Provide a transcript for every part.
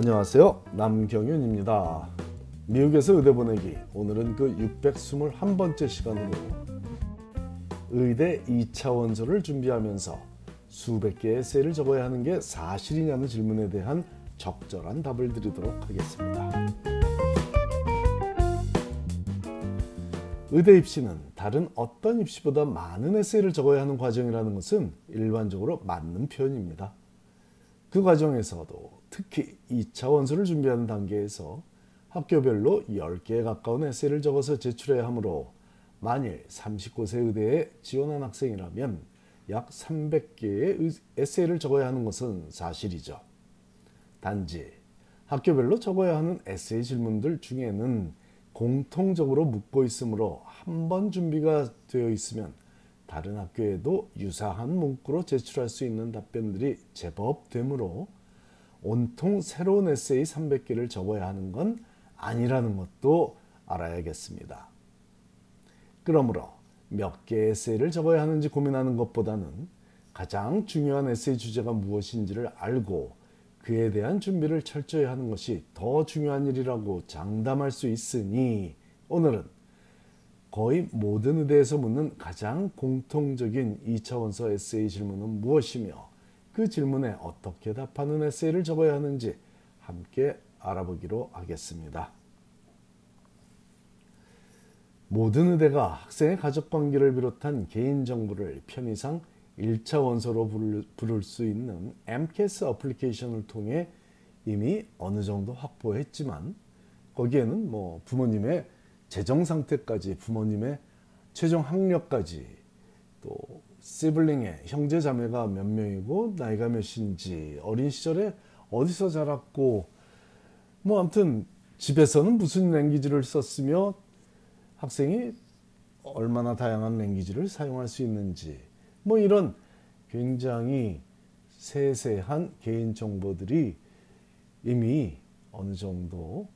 안녕하세요. 남경윤입니다. 미국에서 의대 보내기 오늘은 그 621번째 시간으로 의대 2차 원서를 준비하면서 수백 개의 에세이를 적어야 하는 게 사실이냐는 질문에 대한 적절한 답을 드리도록 하겠습니다. 의대 입시는 다른 어떤 입시보다 많은 에세이를 적어야 하는 과정이라는 것은 일반적으로 맞는 표현입니다. 그 과정에서도 특히 2차 원서를 준비하는 단계에서 학교별로 10개에 가까운 에세이를 적어서 제출해야 하므로 만일 39세 의대에 지원한 학생이라면 약 300개의 에세이를 적어야 하는 것은 사실이죠. 단지 학교별로 적어야 하는 에세이 질문들 중에는 공통적으로 묻고 있으므로 한 번 준비가 되어 있으면 다른 학교에도 유사한 문구로 제출할 수 있는 답변들이 제법 되므로 온통 새로운 에세이 300개를 적어야 하는 건 아니라는 것도 알아야겠습니다. 그러므로 몇 개의 에세이를 적어야 하는지 고민하는 것보다는 가장 중요한 에세이 주제가 무엇인지를 알고 그에 대한 준비를 철저히 하는 것이 더 중요한 일이라고 장담할 수 있으니 오늘은 거의 모든 의대에서 묻는 가장 공통적인 2차원서 에세이 질문은 무엇이며 그 질문에 어떻게 답하는 에세이를 적어야 하는지 함께 알아보기로 하겠습니다. 모든 의대가 학생의 가족 관계를 비롯한 개인 정보를 편의상 1차 원서로 부를 수 있는 MCAS 어플리케이션을 통해 이미 어느 정도 확보했지만 거기에는 뭐 부모님의 재정 상태까지 부모님의 최종 학력까지 또 시블링의 형제 자매가 몇 명이고 나이가 몇인지 어린 시절에 어디서 자랐고 뭐 아무튼 집에서는 무슨 랭귀지를 썼으며 학생이 얼마나 다양한 랭귀지를 사용할 수 있는지 뭐 이런 굉장히 세세한 개인 정보들이 이미 어느 정도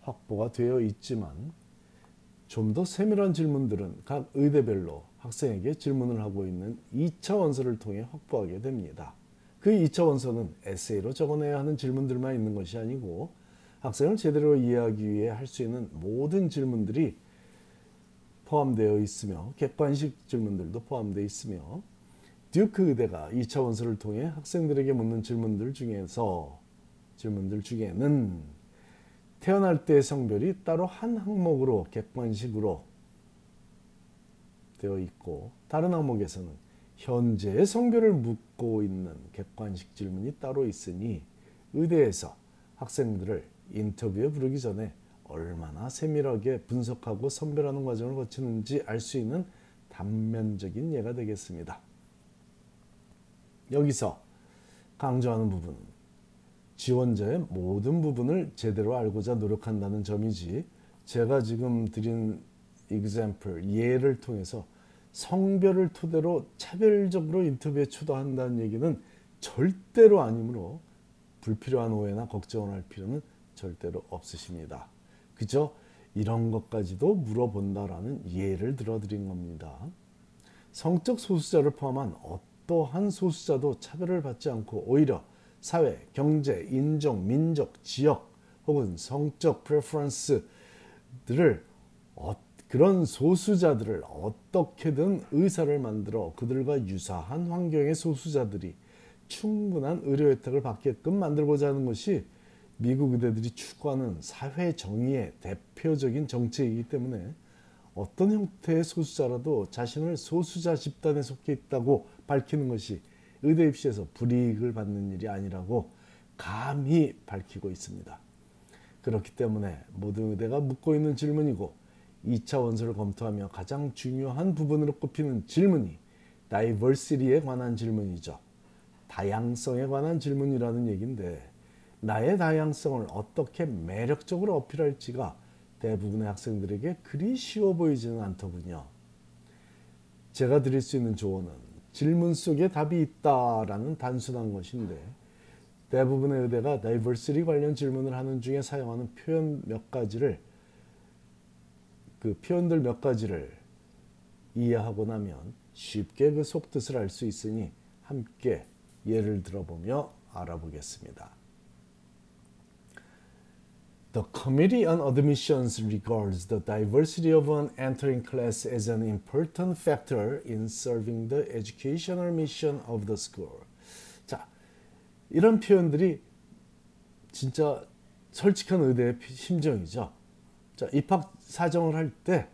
확보가 되어 있지만 좀 더 세밀한 질문들은 각 의대별로 학생에게 질문을 하고 있는 2차 원서를 통해 확보하게 됩니다. 그 2차 원서는 에세이로 적어내야 하는 질문들만 있는 것이 아니고 학생을 제대로 이해하기 위해 할 수 있는 모든 질문들이 포함되어 있으며 객관식 질문들도 포함되어 있으며 듀크 의대가 2차 원서를 통해 학생들에게 묻는 질문들 중에서 질문들 중에는 태어날 때 성별이 따로 한 항목으로 객관식으로 되어 있고 다른 항목에서는 현재의 성별을 묻고 있는 객관식 질문이 따로 있으니 의대에서 학생들을 인터뷰에 부르기 전에 얼마나 세밀하게 분석하고 선별하는 과정을 거치는지 알 수 있는 단면적인 예가 되겠습니다. 여기서 강조하는 부분은 지원자의 모든 부분을 제대로 알고자 노력한다는 점이지 제가 지금 드린 example, 예를 통해서 성별을 토대로 차별적으로 인터뷰에 추도한다는 얘기는 절대로 아니므로 불필요한 오해나 걱정을 할 필요는 절대로 없으십니다. 그저 이런 것까지도 물어본다라는 예를 들어드린 겁니다. 성적 소수자를 포함한 어떠한 소수자도 차별을 받지 않고 오히려 사회, 경제, 인종, 민족, 지역 혹은 성적 프레퍼런스들을 그런 소수자들을 어떻게든 의사를 만들어 그들과 유사한 환경의 소수자들이 충분한 의료 혜택을 받게끔 만들고자 하는 것이 미국 의대들이 추구하는 사회 정의의 대표적인 정책이기 때문에 어떤 형태의 소수자라도 자신을 소수자 집단에 속해 있다고 밝히는 것이 의대 입시에서 불이익을 받는 일이 아니라고 감히 밝히고 있습니다. 그렇기 때문에 모든 의대가 묻고 있는 질문이고 2차 원서를 검토하며 가장 중요한 부분으로 꼽히는 질문이 다이버시티에 관한 질문이죠. 다양성에 관한 질문이라는 얘기인데 나의 다양성을 어떻게 매력적으로 어필할지가 대부분의 학생들에게 그리 쉬워 보이지는 않더군요. 제가 드릴 수 있는 조언은 질문 속에 답이 있다라는 단순한 것인데 대부분의 의대가 다이버시티 관련 질문을 하는 중에 사용하는 표현 몇 가지를 그 표현들 몇 가지를 이해하고 나면 쉽게 그 속뜻을 알 수 있으니 함께 예를 들어보며 알아보겠습니다. The Committee on Admissions regards the diversity of an entering class as an important factor in serving the educational mission of the school. 자, 이런 표현들이 진짜 솔직한 의대의 심정이죠. 자, 입학 사정을 할 때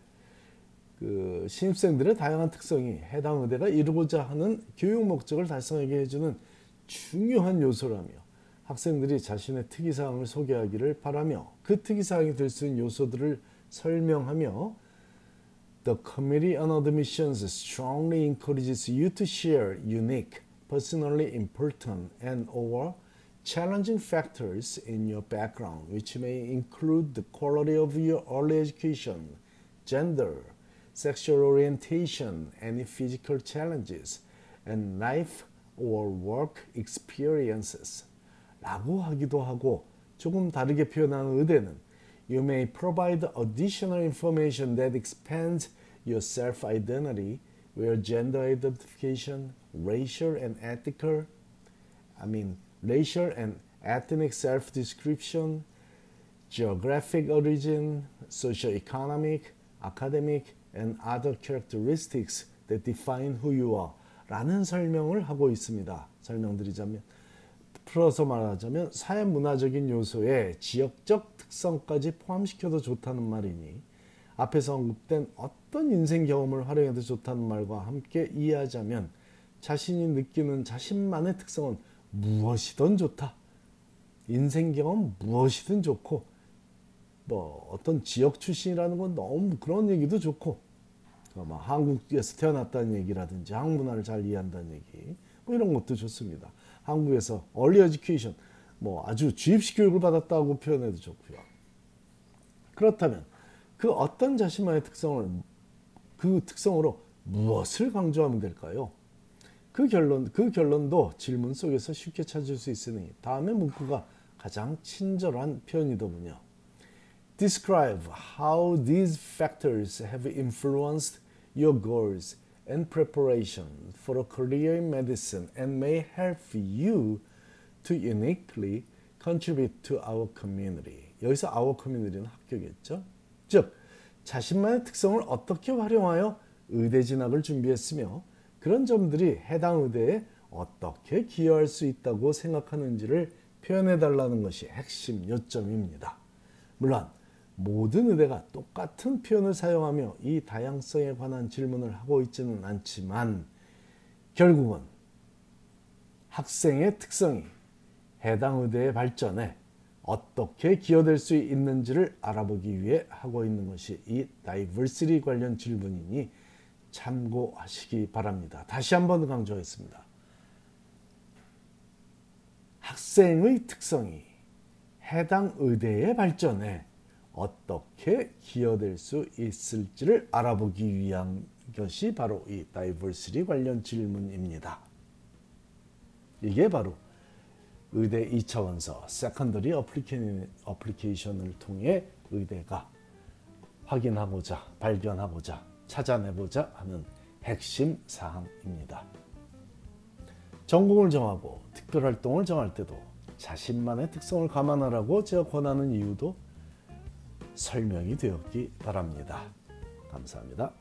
그 신입생들의 다양한 특성이 해당 의대가 이루고자 하는 교육 목적을 달성하게 해주는 중요한 요소라며 학생들이 자신의 특이사항을 소개하기를 바라며 그 특이사항이 될 수 있는 요소들을 설명하며 The Committee on Admissions strongly encourages you to share unique, personally important and or challenging factors in your background which may include the quality of your early education, gender, sexual orientation, any physical challenges, and life or work experiences. 라고 하기도 하고 조금 다르게 표현하는 의대는 You may provide additional information that expands your self-identity where gender identification, racial and ethical, I mean racial and ethnic self-description, geographic origin, socio-economic, academic, and other characteristics that define who you are 라는 설명을 하고 있습니다. 설명드리자면 풀어서 말하자면 사회 문화적인 요소에 지역적 특성까지 포함시켜도 좋다는 말이니 앞에서 언급된 어떤 인생 경험을 활용해도 좋다는 말과 함께 이해하자면 자신이 느끼는 자신만의 특성은 무엇이든 좋다. 인생 경험 무엇이든 좋고 뭐 어떤 지역 출신이라는 건 너무 그런 얘기도 좋고 뭐 한국에서 태어났다는 얘기라든지 한국 문화를 잘 이해한다는 얘기 뭐 이런 것도 좋습니다. 한국에서 얼리 에듀케이션 뭐 아주 주입식 교육을 받았다고 표현해도 좋고요. 그렇다면 그 어떤 자신만의 특성을 그 특성으로 무엇을 강조하면 될까요? 그 결론 그 결론도 질문 속에서 쉽게 찾을 수 있으니 다음의 문구가 가장 친절한 표현이더군요. Describe how these factors have influenced your goals and preparation for a career in medicine and may help you to uniquely contribute to our community. 여기서 our community는 학교겠죠. 즉 자신만의 특성을 어떻게 활용하여 의대 진학을 준비했으며 그런 점들이 해당 의대에 어떻게 기여할 수 있다고 생각하는지를 표현해 달라는 것이 핵심 요점입니다. 물론 모든 의대가 똑같은 표현을 사용하며 이 다양성에 관한 질문을 하고 있지는 않지만 결국은 학생의 특성이 해당 의대의 발전에 어떻게 기여될 수 있는지를 알아보기 위해 하고 있는 것이 이 다이버시티 관련 질문이니 참고하시기 바랍니다. 다시 한번 강조하겠습니다. 학생의 특성이 해당 의대의 발전에 어떻게 기여될 수 있을지를 알아보기 위한 것이 바로 이 diversity 관련 질문입니다. 이게 바로 의대 2차원서 secondary application을 통해 의대가 확인하고자 발견하고자 찾아내고자 하는 핵심 사항입니다. 전공을 정하고 특별 활동을 정할 때도 자신만의 특성을 감안하라고 제가 권하는 이유도 설명이 되었기 바랍니다. 감사합니다.